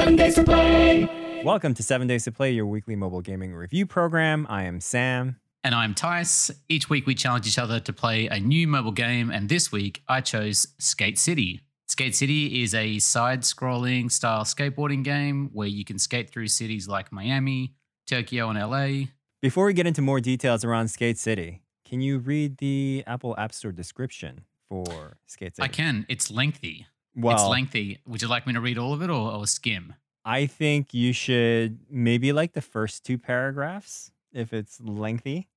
Seven Days to Play. Welcome to Seven Days to Play, your weekly mobile gaming review program. I am Sam. And I'm Tice. Each week we challenge each other to play a new mobile game, and this week I chose Skate City. Skate City is a side scrolling style skateboarding game where you can skate through cities like Miami, Tokyo, and LA. Before we get into more details around Skate City, can you read the Apple App Store description for Skate City? I can. It's lengthy. Well, it's lengthy. Would you like me to read all of it or, or skim? I think you should maybe like the first two paragraphs if it's lengthy.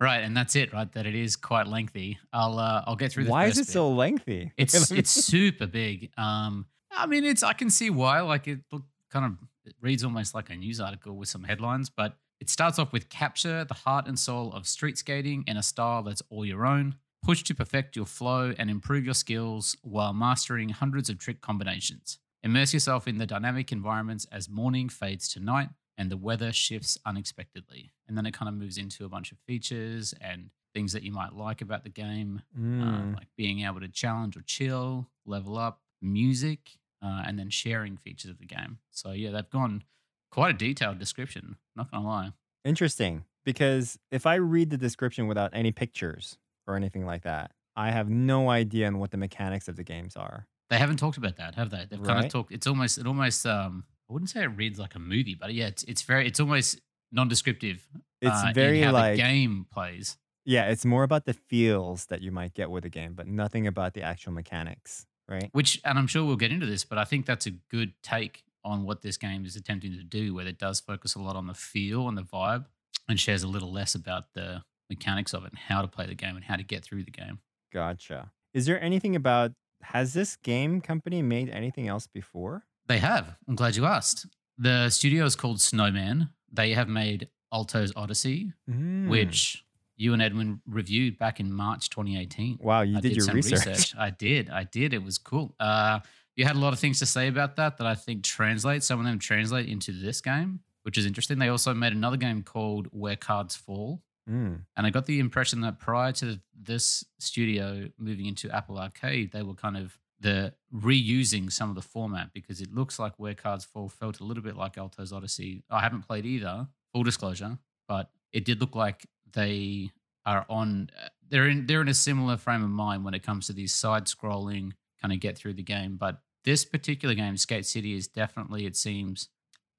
Right, and that's it. Right, that it is quite lengthy. I'll uh, I'll get through. The Why is it bit. so lengthy? It's it's super big. Um, I mean, it's I can see why. Like it look, kind of it reads almost like a news article with some headlines, but it starts off with capture the heart and soul of street skating in a style that's all your own. Push to perfect your flow and improve your skills while mastering hundreds of trick combinations. Immerse yourself in the dynamic environments as morning fades to night and the weather shifts unexpectedly. And then it kind of moves into a bunch of features and things that you might like about the game uh, Mm, like being able to challenge or chill, level up, music, uh, and then sharing features of the game. So yeah, they've gone quite a detailed description. Not gonna lie. interesting. Because if I read the description without any pictures or anything like that, I have no idea on what the mechanics of the games are. They haven't talked about that, have they? They've kind of talked. It's almost. It almost. Um, I wouldn't say it reads like a movie, but yeah, it's it's very. It's almost non-descriptive. It's uh, very how like the game plays. yeah, it's more about the feels that you might get with a game, but nothing about the actual mechanics, right? Which, and I'm sure we'll get into this, but I think that's a good take on what this game is attempting to do, where it does focus a lot on the feel and the vibe and shares a little less about the mechanics of it and how to play the game and how to get through the game. Gotcha. Is there anything about has this game company made anything else before? They have. I'm glad you asked. The studio is called Snowman. They have made Alto's Odyssey, Mm. which you and Edwin reviewed back in March 2018. wow, you I did, your some research. I did. I did. It was cool. Uh, you had a lot of things to say about that that I think translate. Some of them translate into this game, which is interesting. They also made another game called Where Cards Fall. Mm. And I got the impression that prior to this studio moving into Apple Arcade, they were kind of the reusing some of the format because it looks like Where Cards Fall felt a little bit like Alto's Odyssey. I haven't played either, full disclosure, but it did look like they are on. They're in. They're in a similar frame of mind when it comes to these side-scrolling kind of get through the game. But this particular game, Skate City, is definitely it seems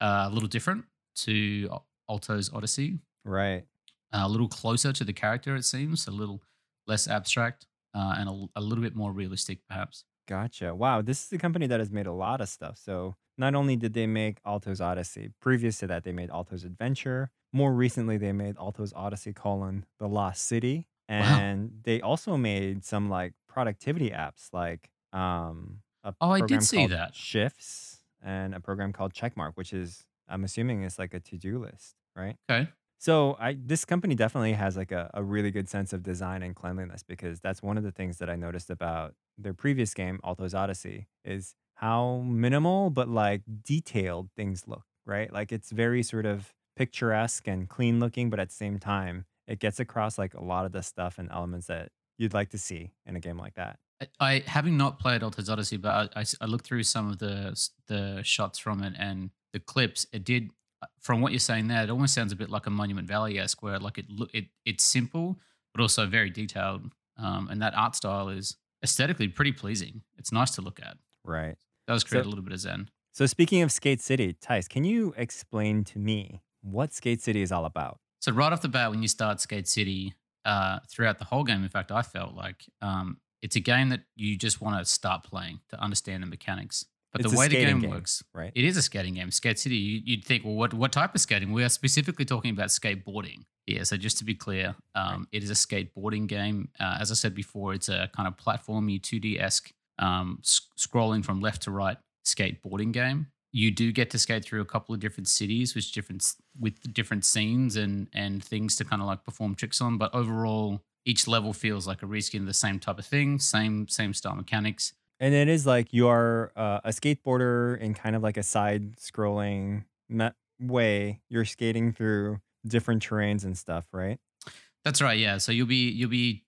uh, a little different to Alto's Odyssey Right. A little closer to the character, it seems, a little less abstract, uh, and a, a little bit more realistic, perhaps. Gotcha. Wow, this is a company that has made a lot of stuff. So not only did they make Alto's Odyssey, previous to that they made Alto's Adventure. More recently, they made Alto's Odyssey: colon The Lost City, and they also made some like productivity apps, like um. A Oh, I did program see called that. Shifts and a program called Checkmark, which is I'm assuming is like a to-do list, right? Okay. So I this company definitely has like a, a really good sense of design and cleanliness because that's one of the things that I noticed about their previous game, Alto's Odyssey, is how minimal but like detailed things look, right? Like it's very sort of picturesque and clean looking, but at the same time, it gets across like a lot of the stuff and elements that you'd like to see in a game like that. I, I having not played Alto's Odyssey, but I looked through some of the the shots from it and the clips. It did, from what you're saying there, it almost sounds a bit like a Monument Valley esque, where like it look it it's simple but also very detailed, um, and that art style is aesthetically pretty pleasing. It's nice to look at. Right. That was create So- a little bit of zen. So speaking of Skate City, Tice, can you explain to me what Skate City is all about? So right off the bat, when you start Skate City, uh, throughout the whole game, in fact, I felt like um, it's a game that you just want to start playing to understand the mechanics. But It's the way the game, game. works, Right. it is a skating game. Skate City, you, you'd think, well, what what type of skating? We are specifically talking about skateboarding. Yeah. So just to be clear, um, it is a skateboarding game. Uh, as I said before, it's a kind of platformy 2D esque um, s- scrolling from left to right skateboarding game. You do get to skate through a couple of different cities with different with different scenes and and things to kind of like perform tricks on. But overall, each level feels like a reskin of the same type of thing, same same style mechanics. And it is like you are uh, a skateboarder in kind of like a side scrolling way. You're skating through different terrains and stuff, right? That's right. Yeah. So you'll be you'll be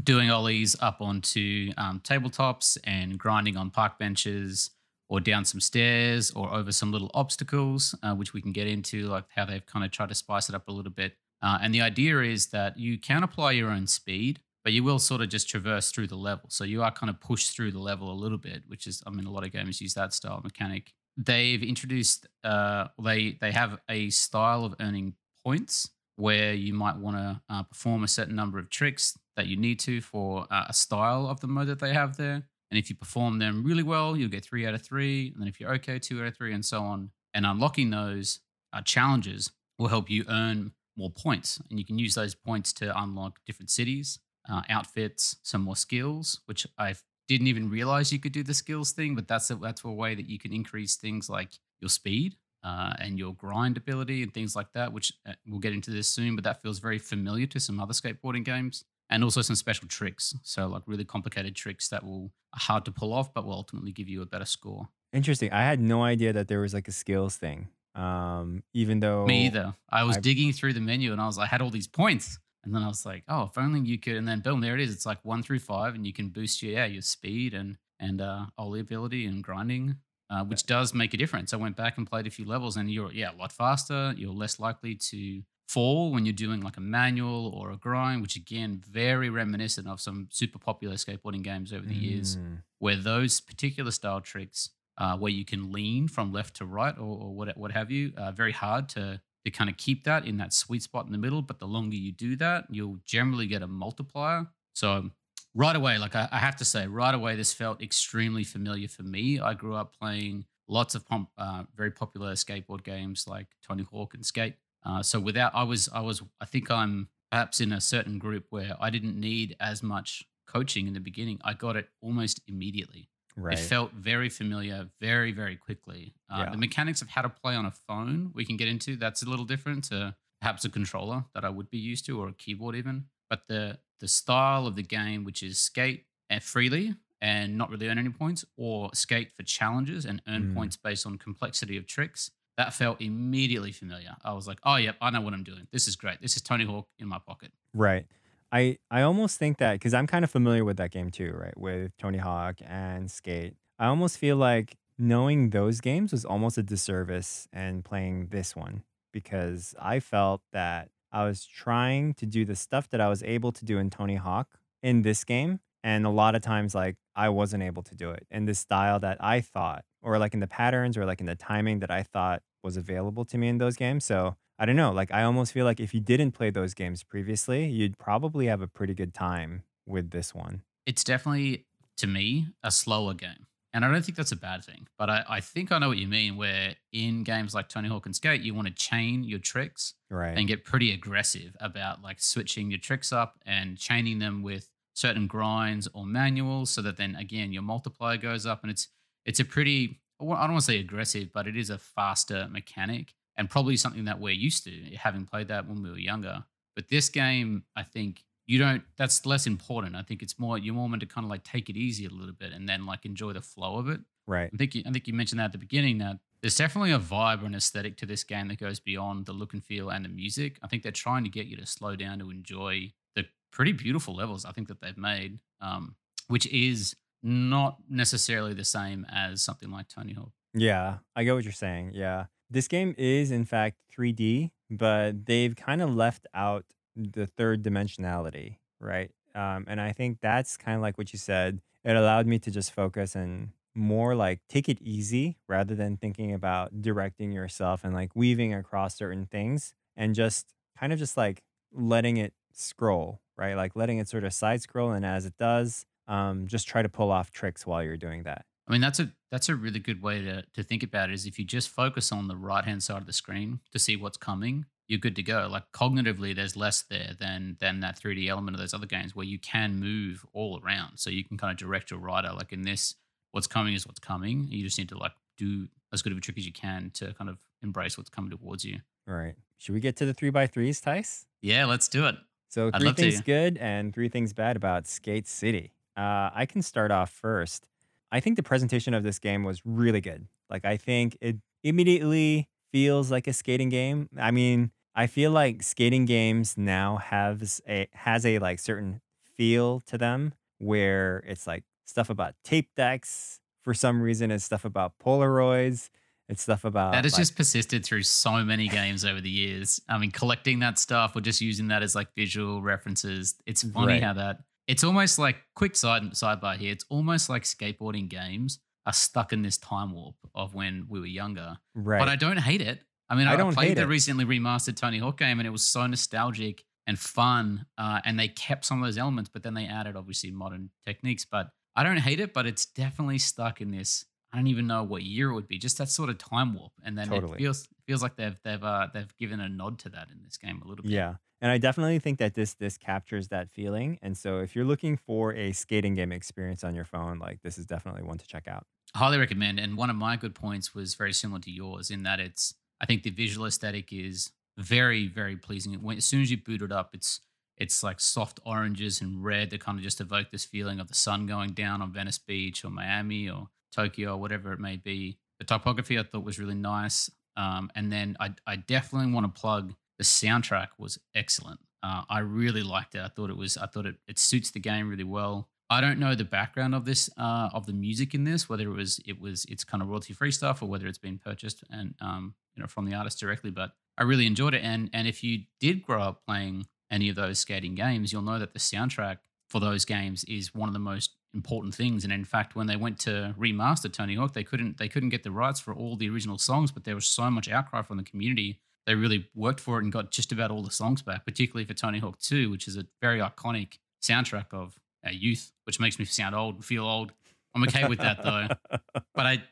doing ollies up onto um, tabletops and grinding on park benches or down some stairs or over some little obstacles, uh, which we can get into, like how they've kind of tried to spice it up a little bit. Uh, and the idea is that you can apply your own speed, but you will sort of just traverse through the level. So you are kind of pushed through the level a little bit, which is, I mean, a lot of games use that style mechanic. They've introduced, uh, they they have a style of earning points where you might want to uh, perform a certain number of tricks that you need to for uh, a style of the mode that they have there. And if you perform them really well, you'll get three out of three. And then if you're okay, two out of three, and so on. And unlocking those uh, challenges will help you earn more points. And you can use those points to unlock different cities, uh, outfits, some more skills, which I didn't even realize you could do the skills thing. But that's a, that's a way that you can increase things like your speed uh, and your grind ability and things like that, which uh, we'll get into this soon. But that feels very familiar to some other skateboarding games and also some special tricks. So like really complicated tricks that will are hard to pull off, but will ultimately give you a better score. Interesting. I had no idea that there was like a skills thing. Um, even though Me either. I was I- digging through the menu and I was like, I had all these points. And then I was like, oh, if only you could. And then boom, there it is. It's like one through five, and you can boost your yeah your speed and and uh, ollie ability and grinding, uh, which does make a difference. I went back and played a few levels, and you're yeah a lot faster. You're less likely to fall when you're doing like a manual or a grind, which again very reminiscent of some super popular skateboarding games over the years, Mm, where those particular style tricks, uh, where you can lean from left to right or, or what what have you, uh, very hard to to kind of keep that in that sweet spot in the middle. But the longer you do that, you'll generally get a multiplier. So right away, like I, I have to say, right away, this felt extremely familiar for me. I grew up playing lots of uh, very popular skateboard games like Tony Hawk and Skate. Uh, so without, I was, I was, I think I'm perhaps in a certain group where I didn't need as much coaching in the beginning. I got it almost immediately. Right. It felt very familiar very, very quickly. Uh, Yeah. The mechanics of how to play on a phone we can get into. That's a little different to perhaps a controller that I would be used to or a keyboard even. But the the style of the game, which is skate freely and not really earn any points, or skate for challenges and earn Mm. points based on complexity of tricks. That felt immediately familiar. I was like, oh, yep, I know what I'm doing. This is great. This is Tony Hawk in my pocket. Right. I I almost think that because I'm kind of familiar with that game too, right? With Tony Hawk and Skate. I almost feel like knowing those games was almost a disservice and playing this one because I felt that I was trying to do the stuff that I was able to do in Tony Hawk in this game. And a lot of times, like, I wasn't able to do it in the style that I thought, or like in the patterns, or like in the timing that I thought was available to me in those games. So I don't know. Like, I almost feel like if you didn't play those games previously, you'd probably have a pretty good time with this one. It's definitely, to me, a slower game. And I don't think that's a bad thing. But I, I think I know what you mean, where in games like Tony Hawk and Skate, you want to chain your tricks Right. and get pretty aggressive about like switching your tricks up and chaining them with certain grinds or manuals so that then again your multiplier goes up and it's it's a pretty I I don't want to say aggressive but it is a faster mechanic and probably something that we're used to having played that when we were younger but this game I think you don't that's less important I think it's more you're more meant to kind of like take it easy a little bit and then like enjoy the flow of it right. I think you, I think you mentioned that at the beginning. That there's definitely a vibe or an aesthetic to this game that goes beyond the look and feel and the music. I think they're trying to get you to slow down to enjoy the pretty beautiful levels I think that they've made, um, which is not necessarily the same as something like Tony Hawk. Yeah, I get what you're saying. Yeah. This game is, in fact, 3D, but they've kind of left out the third dimensionality, right? Um, and I think that's kind of like what you said. It allowed me to just focus and more like take it easy rather than thinking about directing yourself and like weaving across certain things and just kind of just like letting it scroll, right? Like letting it sort of side scroll. And as it does, um, just try to pull off tricks while you're doing that. I mean, that's a that's a really good way to to think about it. Is if you just focus on the right hand side of the screen to see what's coming, you're good to go. Like cognitively, there's less there than than that 3D element of those other games where you can move all around. So you can kind of direct your rider. Like in this, what's coming is what's coming. You just need to like do as good of a trick as you can to kind of embrace what's coming towards you. Right. Should we get to the three by threes, Tice? Yeah, let's do it. So three love to. things good and three things bad about Skate City. Uh, I can start off first. I think the presentation of this game was really good. Like I think it immediately feels like a skating game. I mean, I feel like skating games now has a has a like certain feel to them where it's like stuff about tape decks, for some reason it's stuff about Polaroids. It's stuff about That has like, just persisted through so many games over the years. I mean, collecting that stuff or just using that as like visual references. It's funny Right. how that it's almost like quick side sidebar here. It's almost like skateboarding games are stuck in this time warp of when we were younger. right. But I don't hate it. I mean, I I, don't played the it. recently remastered Tony Hawk game, and it was so nostalgic and fun. Uh, and they kept some of those elements, but then they added obviously modern techniques. But I don't hate it, but it's definitely stuck in this. I don't even know what year it would be. Just that sort of time warp, and then Totally. it feels feels like they've they've uh, they've given a nod to that in this game a little bit. Yeah. And I definitely think that this this captures that feeling. And so if you're looking for a skating game experience on your phone, like this is definitely one to check out. highly recommend. And one of my good points was very similar to yours in that it's I think the visual aesthetic is very very pleasing. When, as soon as you boot it up, it's it's like soft oranges and red that kind of just evoke this feeling of the sun going down on Venice Beach or Miami or Tokyo or whatever it may be. The typography I thought was really nice. Um, and then I, I definitely want to plug the soundtrack was excellent. Uh, I really liked it. I thought it was. I thought it, it suits the game really well. I don't know the background of this uh, of the music in this, whether it was it was it's kind of royalty free stuff or whether it's been purchased and um, you know from the artist directly. But I really enjoyed it. And and if you did grow up playing any of those skating games, you'll know that the soundtrack for those games is one of the most important things. And in fact, when they went to remaster Tony Hawk, they couldn't they couldn't get the rights for all the original songs, but there was so much outcry from the community. They really worked for it and got just about all the songs back, particularly for Tony Hawk 2, which is a very iconic soundtrack of our youth, which makes me sound old and feel old. I'm okay with that though. But I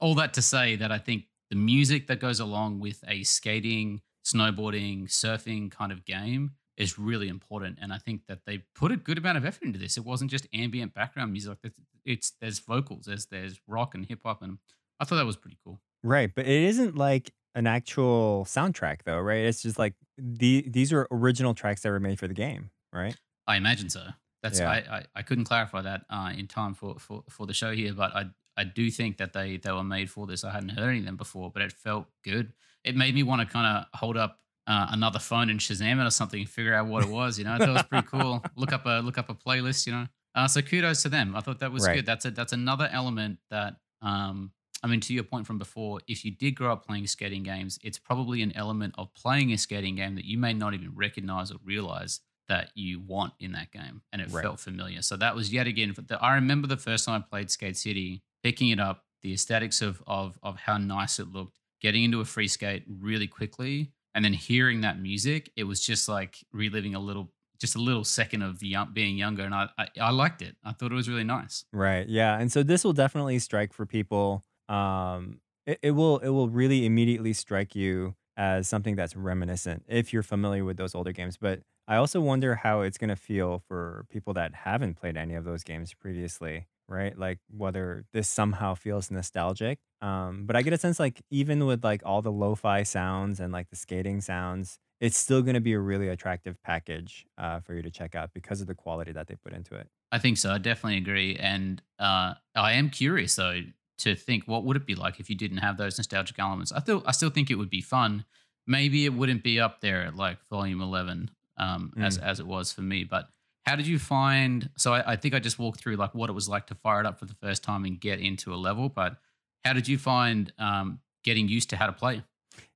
all that to say that I think the music that goes along with a skating, snowboarding, surfing kind of game is really important. And I think that they put a good amount of effort into this. It wasn't just ambient background music. It's, it's there's vocals, there's there's rock and hip hop, and I thought that was pretty cool. Right, but it isn't like an actual soundtrack though, right? It's just like the these are original tracks that were made for the game, right? I imagine so. That's Yeah. I, I, I couldn't clarify that uh, in time for, for, for the show here, but I I do think that they they were made for this. I hadn't heard any of them before, but it felt good. It made me want to kind of hold up uh, another phone and Shazam it or something and figure out what it was. You know, I thought it was pretty cool. Look up a look up a playlist. You know, uh, so kudos to them. I thought that was Right. good. That's a that's another element that um I mean, to your point from before, if you did grow up playing skating games, it's probably an element of playing a skating game that you may not even recognize or realize that you want in that game, and it Right. felt familiar. So that was yet again. The, I remember the first time I played Skate City, picking it up, the aesthetics of of of how nice it looked, getting into a free skate really quickly, and then hearing that music. It was just like reliving a little, just a little second of young, being younger, and I, I I liked it. I thought it was really nice. Right. Yeah. And so this will definitely strike for people. Um, it, it will it will really immediately strike you as something that's reminiscent if you're familiar with those older games. But I also wonder how it's gonna feel for people that haven't played any of those games previously, right? Like whether this somehow feels nostalgic. Um, but I get a sense like even with like all the lo-fi sounds and like the skating sounds, it's still gonna be a really attractive package uh, for you to check out because of the quality that they put into it. I think so. I definitely agree. And uh, I am curious though to think what would it be like if you didn't have those nostalgic elements. I still I still think it would be fun. Maybe it wouldn't be up there at like volume eleven um, as as it was for me. But how did you find? So I, I think I just walked through like what it was like to fire it up for the first time and get into a level. But how did you find um, getting used to how to play?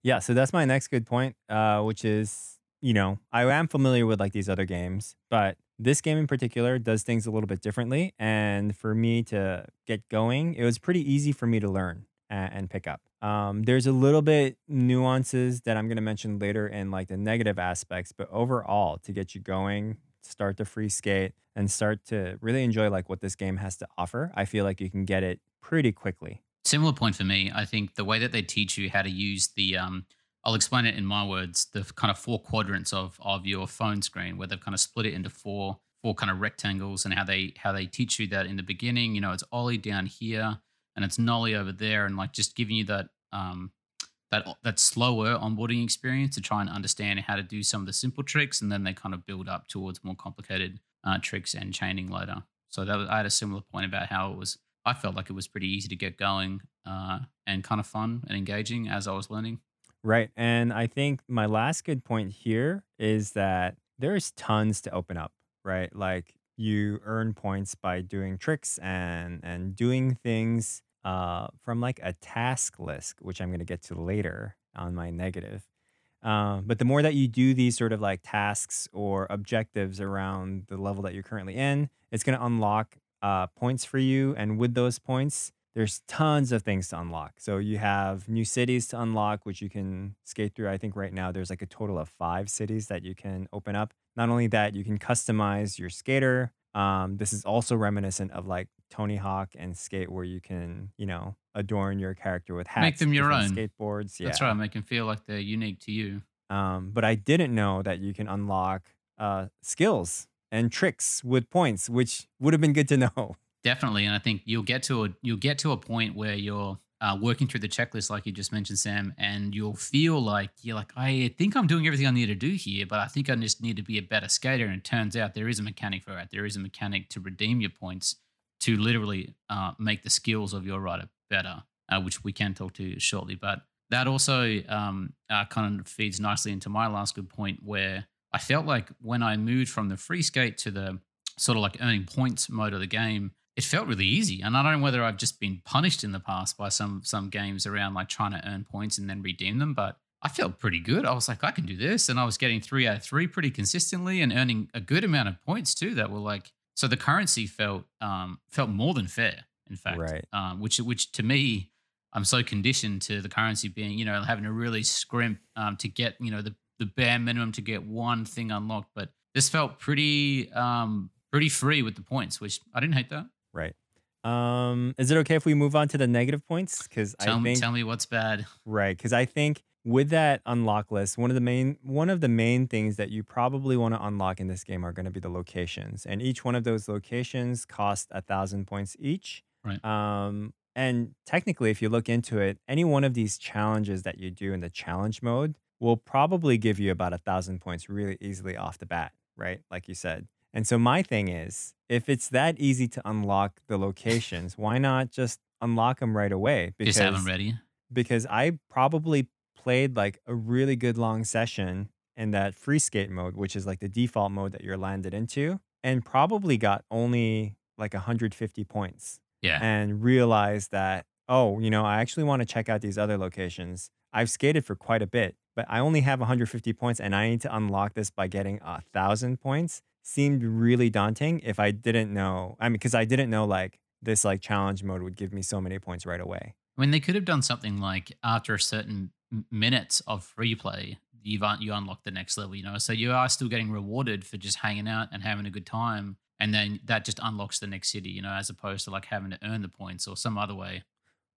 Yeah, so that's my next good point, uh, which is, you know, I am familiar with like these other games, but this game in particular does things a little bit differently. And for me to get going, it was pretty easy for me to learn and, and pick up. Um, there's a little bit nuances that I'm going to mention later in like the negative aspects, but overall, to get you going, start to free skate and start to really enjoy like what this game has to offer, I feel like you can get it pretty quickly. Similar point for me. I think the way that they teach you how to use the, um, I'll explain it in my words, the kind of four quadrants of of your phone screen, where they've kind of split it into four four kind of rectangles, and how they how they teach you that in the beginning. You know, it's ollie down here, and it's nollie over there, and like just giving you that um that that slower onboarding experience to try and understand how to do some of the simple tricks, and then they kind of build up towards more complicated uh, tricks and chaining later. So that was, I had a similar point about how it was. I felt like it was pretty easy to get going uh, and kind of fun and engaging as I was learning. Right. And I think my last good point here is that there's tons to open up, right? Like you earn points by doing tricks and and doing things uh, from like a task list, which I'm going to get to later on my negative. Um, but the more that you do these sort of like tasks or objectives around the level that you're currently in, it's going to unlock uh, points for you. And with those points, there's tons of things to unlock. So you have new cities to unlock, which you can skate through. I think right now there's like a total of five cities that you can open up. Not only that, you can customize your skater. Um, this is also reminiscent of like Tony Hawk and Skate, where you can, you know, adorn your character with hats, Make them your own. skateboards. Yeah. That's right. Make them feel like they're unique to you. Um, but I didn't know that you can unlock uh, skills and tricks with points, which would have been good to know. Definitely, and I think you'll get to a you'll get to a point where you're uh, working through the checklist, like you just mentioned, Sam, and you'll feel like you're like, I think I'm doing everything I need to do here, but I think I just need to be a better skater. And it turns out there is a mechanic for that. There is a mechanic to redeem your points to literally uh, make the skills of your rider better, uh, which we can talk to shortly. But that also um, uh, kind of feeds nicely into my last good point, where I felt like when I moved from the free skate to the sort of like earning points mode of the game, it felt really easy. And I don't know whether I've just been punished in the past by some some games around like trying to earn points and then redeem them, but I felt pretty good. I was like, I can do this, and I was getting three out of three pretty consistently and earning a good amount of points too. That were like, so the currency felt um, felt more than fair. In fact, Right. um, which which to me, I'm so conditioned to the currency being, you know, having to really scrimp um, to get, you know, the the bare minimum to get one thing unlocked. But this felt pretty um, pretty free with the points, which I didn't hate that. Right. Um, is it okay if we move on to the negative points? Because I Tell me, tell me what's bad. Right, because I think with that unlock list, one of the main one of the main things that you probably want to unlock in this game are going to be the locations, and each one of those locations cost a thousand points each. Right. Um, and technically, if you look into it, any one of these challenges that you do in the challenge mode will probably give you about a thousand points really easily off the bat, right? Like you said. And so my thing is, if it's that easy to unlock the locations, why not just unlock them right away? Just have them ready. because I probably played like a really good long session in that free skate mode, which is like the default mode that you're landed into, and probably got only like 150 points Yeah. and realized that, oh, you know, I actually want to check out these other locations. I've skated for quite a bit, but I only have 150 points and I need to unlock this by getting a thousand points seemed really daunting if I didn't know. I mean, because I didn't know like this like challenge mode would give me so many points right away. I mean, they could have done something like after a certain minutes of free play, you've un- you unlock the next level. You know, so you are still getting rewarded for just hanging out and having a good time, and then that just unlocks the next city. You know, as opposed to like having to earn the points or some other way.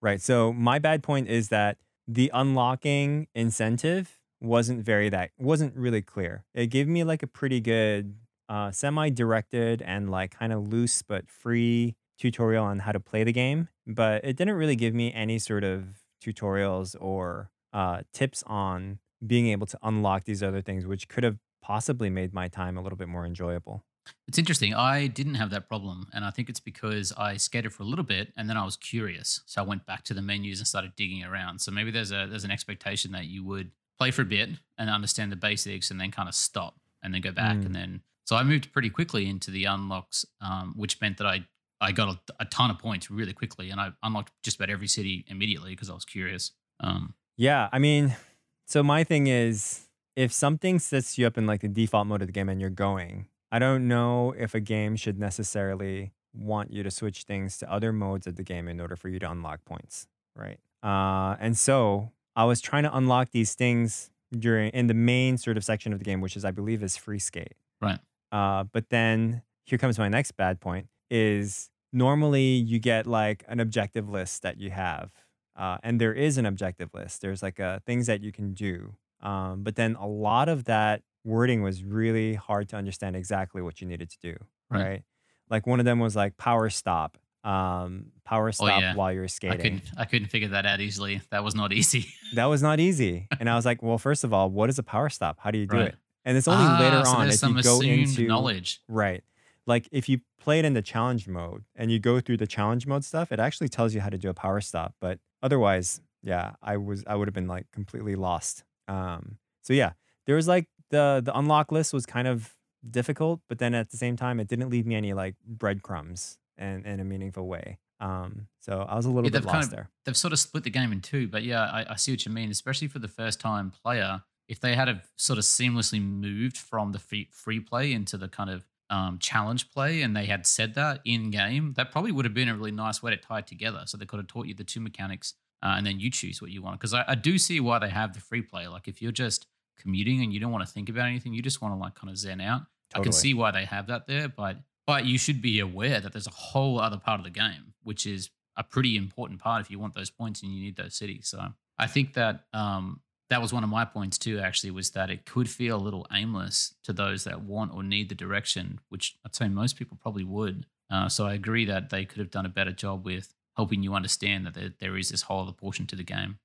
Right. So my bad point is that the unlocking incentive wasn't very that wasn't really clear. It gave me like a pretty good uh semi-directed and like kind of loose but free tutorial on how to play the game, but it didn't really give me any sort of tutorials or uh tips on being able to unlock these other things which could have possibly made my time a little bit more enjoyable. It's interesting. I didn't have that problem, and I think it's because I skated for a little bit, and then I was curious, so I went back to the menus and started digging around. So maybe there's a there's an expectation that you would play for a bit and understand the basics, and then kind of stop and then go back, Mm. and then so I moved pretty quickly into the unlocks, um, which meant that I I got a, a ton of points really quickly, and I unlocked just about every city immediately because I was curious. Um, Yeah, I mean, so my thing is if something sets you up in like the default mode of the game and you're going, I don't know if a game should necessarily want you to switch things to other modes of the game in order for you to unlock points, right? Uh, and so I was trying to unlock these things during in the main sort of section of the game, which is I believe is free skate. Right. Uh, but then here comes my next bad point: is normally you get like an objective list that you have uh, and there is an objective list. There's like uh, things that you can do, um, but then a lot of that wording was really hard to understand exactly what you needed to do. Right. Right. Like one of them was like power stop, um, power stop yeah. while you're I skating. couldn't I couldn't figure that out easily. That was not easy. That was not easy. and I was like, well, first of all, what is a power stop? How do you do Right. it? And it's only Ah, later so on if some you go into knowledge. Right. Like if you play it in the challenge mode and you go through the challenge mode stuff, it actually tells you how to do a power stop. But otherwise, yeah, I was I would have been like completely lost. Um so yeah, there was like the the unlock list was kind of difficult, but then at the same time, it didn't leave me any like breadcrumbs and in a meaningful way. Um, so I was a little Yeah, bit they've kind lost of there. they've sort of split the game in two, but yeah, I, I see what you mean, especially for the first time player. If they had have sort of seamlessly moved from the free, free play into the kind of um, challenge play, and they had said that in game, that probably would have been a really nice way to tie it together. So they could have taught you the two mechanics, uh, and then you choose what you want. Because I, I do see why they have the free play. Like if you're just commuting and you don't want to think about anything, you just want to like kind of zen out. I can see why they have that there, but but you should be aware that there's a whole other part of the game, which is a pretty important part if you want those points and you need those cities. So I think that um, that was one of my points too. Actually, was that it could feel a little aimless to those that want or need the direction, which I'd say most people probably would. Uh, so I agree that they could have done a better job with helping you understand that there, there is this whole other portion to the game.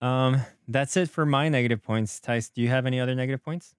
Um, that's it for my negative points. Tice, do you have any other negative points?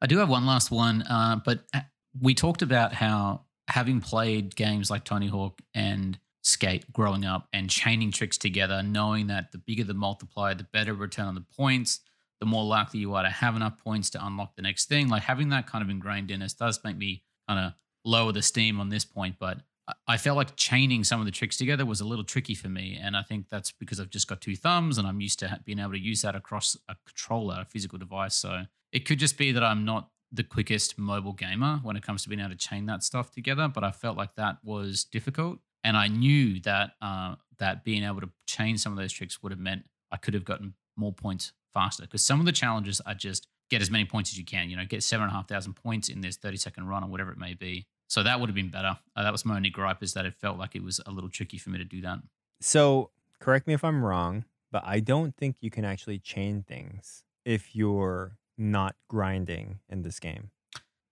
I do have one last one, uh, but uh, we talked about how having played games like Tony Hawk and Skate growing up and chaining tricks together, knowing that the bigger the multiplier, the better return on the points, the more likely you are to have enough points to unlock the next thing. Like having that kind of ingrained in us does make me kind of lower the steam on this point, but I- felt like chaining some of the tricks together was a little tricky for me. And I think that's because I've just got two thumbs and I'm used to being able to use that across a controller, a physical device. So it could just be that I'm not the quickest mobile gamer when it comes to being able to chain that stuff together, but I felt like that was difficult. And I knew that uh, that being able to chain some of those tricks would have meant I could have gotten more points faster. Because some of the challenges are just get as many points as you can. You know, get seven and a half thousand points in this thirty second run or whatever it may be. So that would have been better. Uh, that was my only gripe is that it felt like it was a little tricky for me to do that. So, correct me if I'm wrong, but I don't think you can actually chain things if you're not grinding in this game.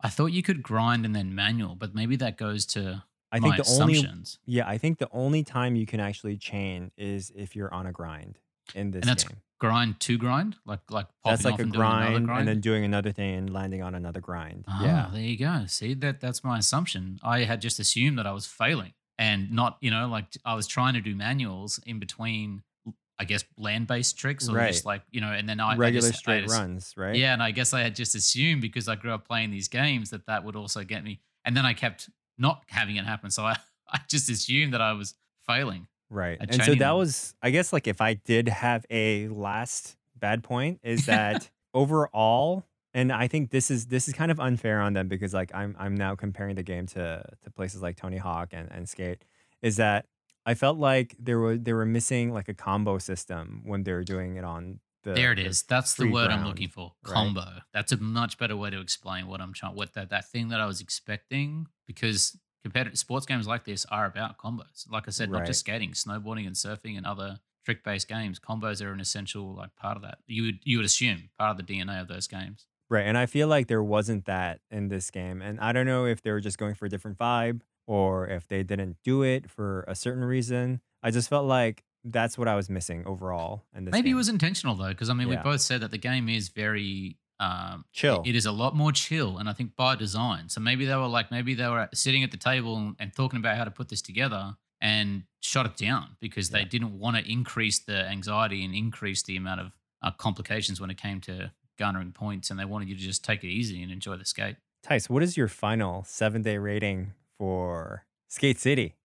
I thought you could grind and then manual, but maybe that goes to I think the only yeah, I think the only time you can actually chain is if you're on a grind in this And that's game. grind to grind, like like That's like off a grind, grind. and then doing another thing and landing on another grind. Ah, yeah. there you go. See that that's my assumption. I had just assumed that I was failing and not, you know, like I was trying to do manuals in between, I guess, land-based tricks or just like you know, and then I I Regular just- I straight just- runs, right? Yeah, and I guess I had just assumed because I grew up playing these games that that would also get me, and then I kept not having it happen. So I, I just assumed that I was failing. Right. And so that was, I guess, like if I did have a last bad point, is that overall, and I think this is this is kind of unfair on them because like I'm I'm now comparing the game to to places like Tony Hawk and, and Skate, is that I felt like there were they were missing like a combo system when they were doing it on the there it the is. That's the word I'm looking for. right? Combo. That's a much better way to explain what I'm trying. What that that thing that I was expecting because competitive sports games like this are about combos. Like I said, not just skating, snowboarding, and surfing, and other trick-based games. Combos are an essential like part of that. You would you would assume part of the DNA of those games. Right. And I feel like there wasn't that in this game. And I don't know if they were just going for a different vibe or if they didn't do it for a certain reason. I just felt like that's what I was missing overall this Maybe it was intentional though, because I mean, we both said that the game is very um, chill. It is a lot more chill, and I think by design. So maybe they were like, maybe they were sitting at the table and, and talking about how to put this together and shut it down because they didn't want to increase the anxiety and increase the amount of uh, complications when it came to garnering points, and they wanted you to just take it easy and enjoy the skate. Tice, what is your final seven day rating for Skate City?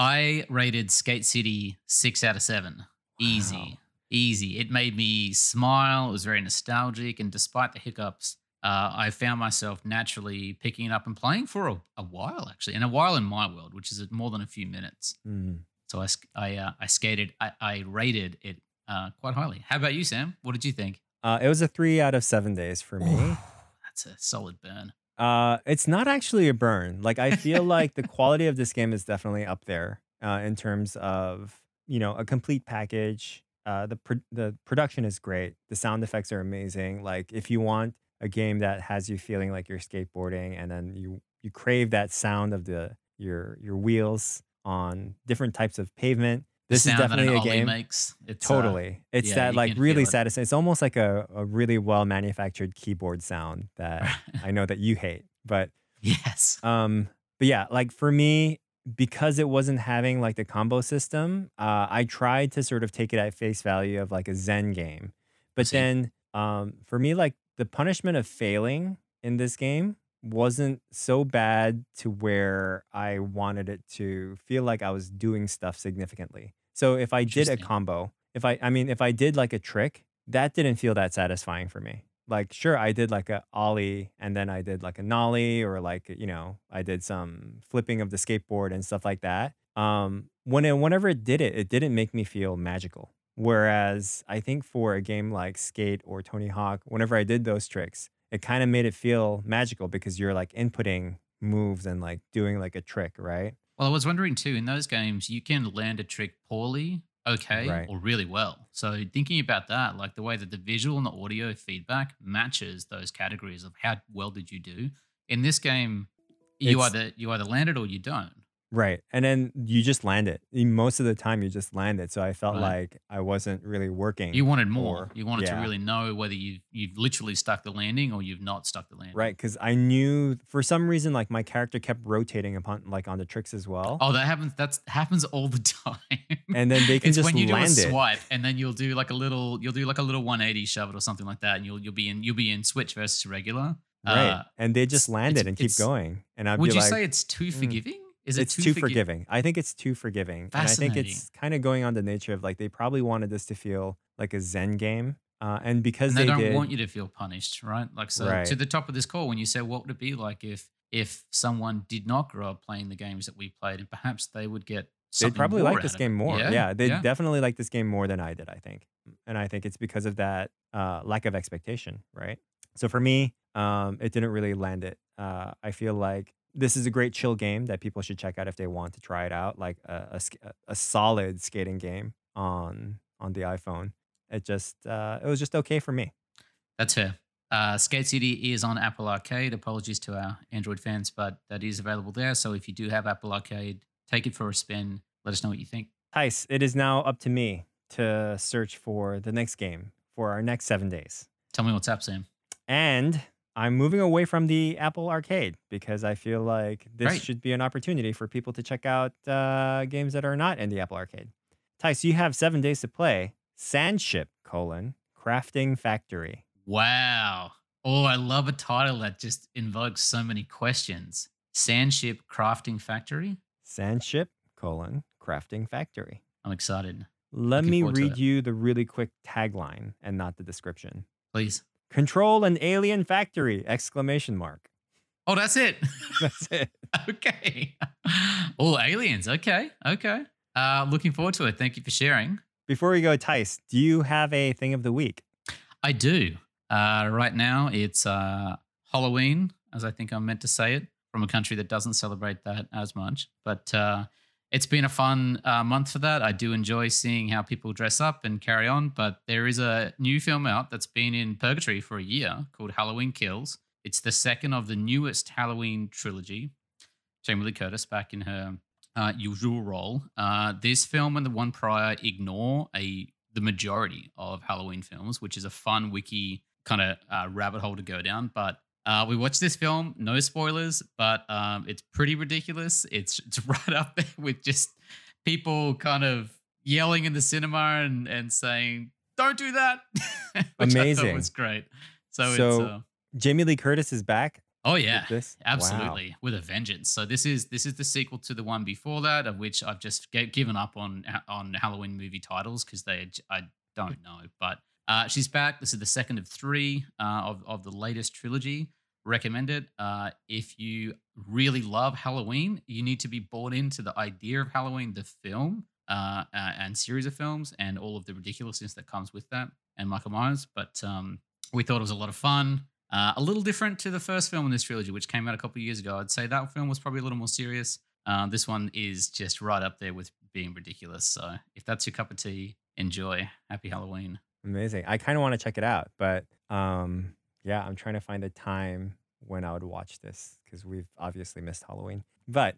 I rated Skate City six out of seven. Easy, Wow. easy. It made me smile. It was very nostalgic, and despite the hiccups, uh, I found myself naturally picking it up and playing for a, a while, actually, and a while in my world, which is more than a few minutes. Mm. So I, I, uh, I skated, I, I rated it uh, quite highly. How about you, Sam? What did you think? Uh, it was a three out of seven days for me. That's a solid burn. Uh, it's not actually a burn. Like I feel like the quality of this game is definitely up there uh, in terms of you know a complete package. Uh, the the production is great. The sound effects are amazing. Like if you want a game that has you feeling like you're skateboarding, and then you you crave that sound of the your your wheels on different types of pavement. The This is definitely a game. makes. It's, uh, Totally. it's yeah, that like really it. satisfying. It's almost like a, a really well manufactured keyboard sound that I know that you hate. But yes. um but yeah, like for me, because it wasn't having like the combo system, uh, I tried to sort of take it at face value of like a Zen game. But then um for me, like the punishment of failing in this game wasn't so bad to where I wanted it to feel like I was doing stuff significantly. So if I did a combo, if I I mean if I did like a trick, that didn't feel that satisfying for me. Like sure I did like a ollie and then I did like a nollie or like you know, I did some flipping of the skateboard and stuff like that. Um when it, whenever it did it, it didn't make me feel magical. Whereas I think for a game like Skate or Tony Hawk, whenever I did those tricks, it kind of made it feel magical because you're like inputting moves and like doing like a trick, right? Well, I was wondering too, in those games, you can land a trick poorly, okay, Right. or really well. So thinking about that, like the way that the visual and the audio feedback matches those categories of how well did you do. In this game, you It's- either you either land it or you don't. Right. And then you just land it. Most of the time you just land it. So I felt Right. like I wasn't really working. You wanted more. or- you wanted to really know whether you've you've literally stuck the landing or you've not stuck the landing. right. Cause I knew for some reason like my character kept rotating upon like on the tricks as well. Oh, that happens. That's happens all the time. And then they can it's just when you land do a it. swipe, and then you'll do like a little, you'll do like a little 180 shove it or something like that, and you'll you'll be in you'll be in switch versus regular. Right. Uh, and they just land it and keep going. And I'd would you like, say it's too "Mm, forgiving? Is it it's too, too forgi- forgiving. I think it's too forgiving. And I think it's kind of going on the nature of like they probably wanted this to feel like a Zen game. Uh, and because And they, they, don't did, want you to feel punished, right? Like so, Right. to the top of this call, when you said what would it be like if if someone did not grow up playing the games that we played, and perhaps they would get they'd probably like this game it. more. Yeah, Yeah, they yeah. definitely like this game more than I did, I think. And I think it's because of that uh, lack of expectation, right? So for me, um, it didn't really land it. Uh, I feel like this is a great chill game that people should check out if they want to try it out, like a, a, a solid skating game on on the iPhone. It just uh, it was just okay for me. That's fair. Uh, Skate City is on Apple Arcade. Apologies to our Android fans, but that is available there. So if you do have Apple Arcade, take it for a spin. Let us know what you think. Tice, it is now up to me to search for the next game for our next seven days. Tell me what's up, Sam. And I'm moving away from the Apple Arcade because I feel like this Great. should be an opportunity for people to check out uh, games that are not in the Apple Arcade. Ty, so you have seven days to play Sandship, colon, Crafting Factory. Wow. Oh, I love a title that just invokes so many questions. Sandship Crafting Factory. Sandship, colon, Crafting Factory. I'm excited. Let Looking me read you the really quick tagline and not the description. Please. Control an alien factory! Exclamation mark. Oh, that's it. That's it. okay. Oh, aliens. Okay. Okay. Uh, looking forward to it. Thank you for sharing. Before we go, Tice, do you have a thing of the week? I do. Uh, right now, it's uh, Halloween, as I think I'm meant to say it, from a country that doesn't celebrate that as much. But uh, it's been a fun uh, month for that. I do enjoy seeing how people dress up and carry on. But there is a new film out that's been in purgatory for a year called Halloween Kills. It's the second of the newest Halloween trilogy. Jamie Lee Curtis back in her uh, usual role. Uh, this film and the one prior ignore a the majority of Halloween films, which is a fun wiki kind of uh, rabbit hole to go down. But uh, we watched this film, no spoilers, but um, it's pretty ridiculous. It's it's right up there with just people kind of yelling in the cinema and and saying, "Don't do that," which I Amazing. was great. So, it's So, uh, Jamie Lee Curtis is back. oh yeah, this? Wow. Absolutely, with a vengeance. So this is this is the sequel to the one before that, of which I've just g- given up on on Halloween movie titles because they I don't know. But uh, she's back. This is the second of three uh, of of the latest trilogy. Recommend it. Uh, if you really love Halloween, you need to be bought into the idea of Halloween, the film uh, uh, and series of films, and all of the ridiculousness that comes with that, and Michael Myers. But um, we thought it was a lot of fun. Uh, a little different to the first film in this trilogy, which came out a couple of years ago. I'd say that film was probably a little more serious. This one is just right up there with being ridiculous. So if that's your cup of tea, enjoy. Happy Halloween. Amazing. I kind of want to check it out, but um, yeah, I'm trying to find a time when I would watch this because we've obviously missed Halloween. But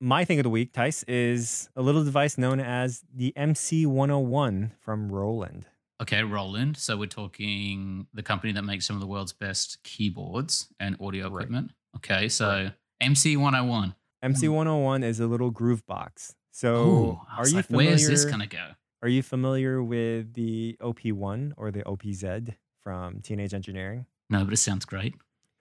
my thing of the week, Tice, is a little device known as the MC101 from Roland. Okay, Roland. So we're talking the company that makes some of the world's best keyboards and audio Right. equipment. Okay, so Right. MC 101. MC101 is a little groove box. So, Ooh, are you like, familiar? where's this going to go? Are you familiar with the OP1 or the OPZ from Teenage Engineering? No, but it sounds great.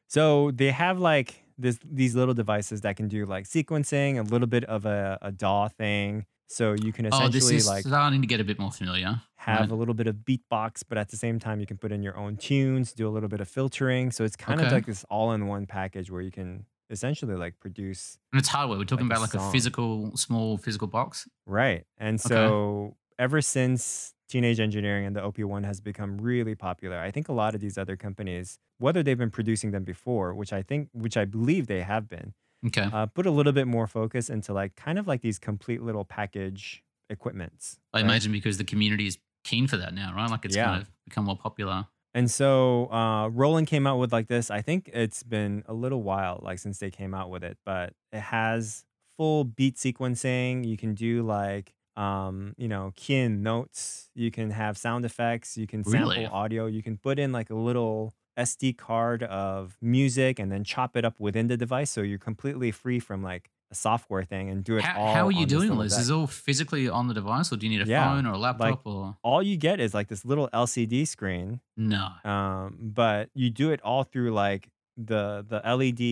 So they have like this these little devices that can do like sequencing, a little bit of a, a DAW thing. So you can Oh, this essentially is like starting to get a bit more familiar. have right. a little bit of beatbox, but at the same time you can put in your own tunes, do a little bit of filtering. So it's kind of like this all-in-one package where you can essentially like produce And it's hardware. We're talking like a about like a physical, small physical box. Right. And Okay. Ever since teenage engineering and the OP1 has become really popular, I think a lot of these other companies, whether they've been producing them before, which I think, which I believe they have been, Okay. uh, put a little bit more focus into like kind of like these complete little package equipments. I right? imagine because the community is keen for that now, right? Like it's Yeah. kind of become more popular. And so uh, Roland came out with like this. I think it's been a little while, like since they came out with it, but it has full beat sequencing. You can do like, um, you know, key in notes. You can have sound effects. You can sample Really? audio. You can put in like a little SD card of music and then chop it up within the device. So you're completely free from like a software thing and do it How, all. how are you doing this? Is it all physically on the device, or do you need a Yeah, phone or a laptop? or all you get is like this little LCD screen no? um, but you do it all through like the the LED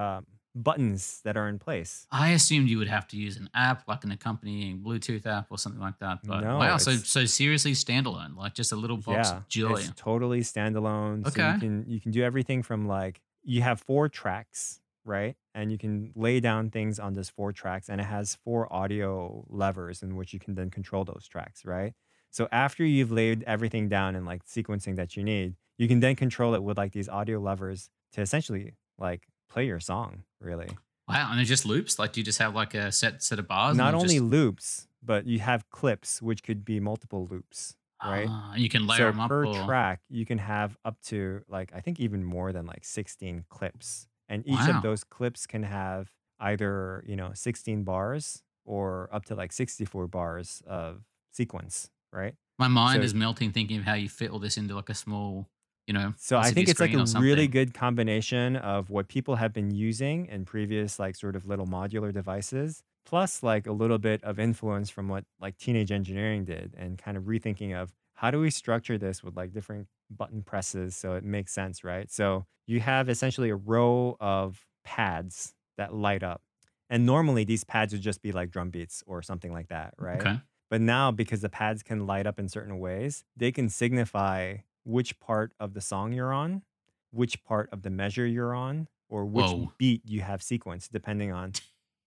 um, buttons that are in place. I assumed you would have to use an app, like an accompanying Bluetooth app or something like that. But No, wow, so so seriously standalone, like just a little box yeah, of joy. it's totally standalone. So Okay. you can you can do everything from like you have four tracks, right? And you can lay down things on this four tracks, and it has four audio levers in which you can then control those tracks, right? So after you've laid everything down in like sequencing that you need, you can then control it with like these audio levers to essentially like play your song, really. Wow, and it just loops. Like, do you just have like a set set of bars? not only just, loops, but you have clips, which could be multiple loops, right? Ah, you can layer so them up. per or, track, you can have up to like I think even more than like 16 clips, and each Wow. of those clips can have either you know 16 bars or up to like 64 bars of sequence, right? my mind so- is melting thinking of how you fit all this into like a small, you know. So I think it's like a really good combination of what people have been using in previous like sort of little modular devices, plus like a little bit of influence from what like teenage engineering did and kind of rethinking of how do we structure this with like different button presses so it makes sense, right? So you have essentially a row of pads that light up. And normally these pads would just be like drum beats or something like that, right? Okay. But now, because the pads can light up in certain ways, they can signify which part of the song you're on, which part of the measure you're on, or which Whoa. beat you have sequenced, depending on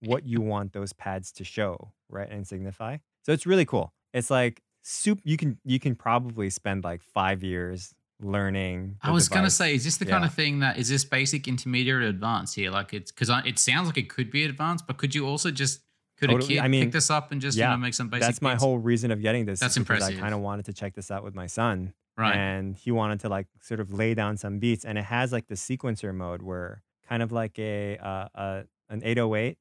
what you want those pads to show, right, and signify. So it's really cool. It's like soup. You can you can probably spend like five years learning. I was gonna say, is this the kind of thing that is this basic, intermediate, or advanced here? Like it's because uh, it sounds like it could be advanced, but could you also just could Totally. a kid I mean, pick this up and just yeah, you know make some basic? that's my whole reason of getting this. That's impressive. I kind of wanted to check this out with my son. Right. and he wanted to like sort of lay down some beats and it has like the sequencer mode where kind of like a uh, uh an 808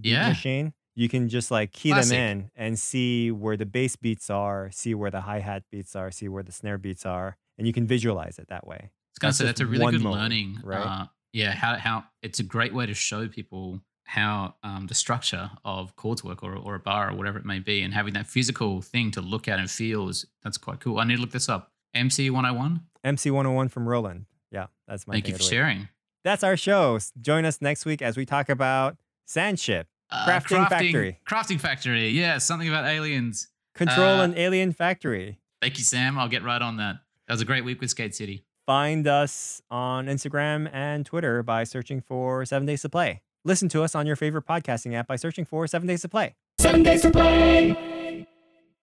beat Yeah. machine you can just like key Classic. them in and see where the bass beats are see where the hi-hat beats are see where the snare beats are and you can visualize it that way I was gonna that's say that's a really good mode, learning. right? Uh, yeah, how how it's a great way to show people how um, the structure of chords work or, or a bar or whatever it may be, and having that physical thing to look at and feel is that's quite cool. I need to look this up. MC one hundred and one. mc 101 from roland yeah that's my Thank you for of the week. sharing. that's our show join us next week as we talk about sandship Uh, Crafting Factory. Crafting factory. Yeah, something about aliens. control Uh, an alien factory Thank you, Sam. I'll get right on that. That was a great week with Skate City. Find us on Instagram and Twitter by searching for Seven Days to Play. Listen to us on your favorite podcasting app by searching for Seven Days to Play. Seven days to play.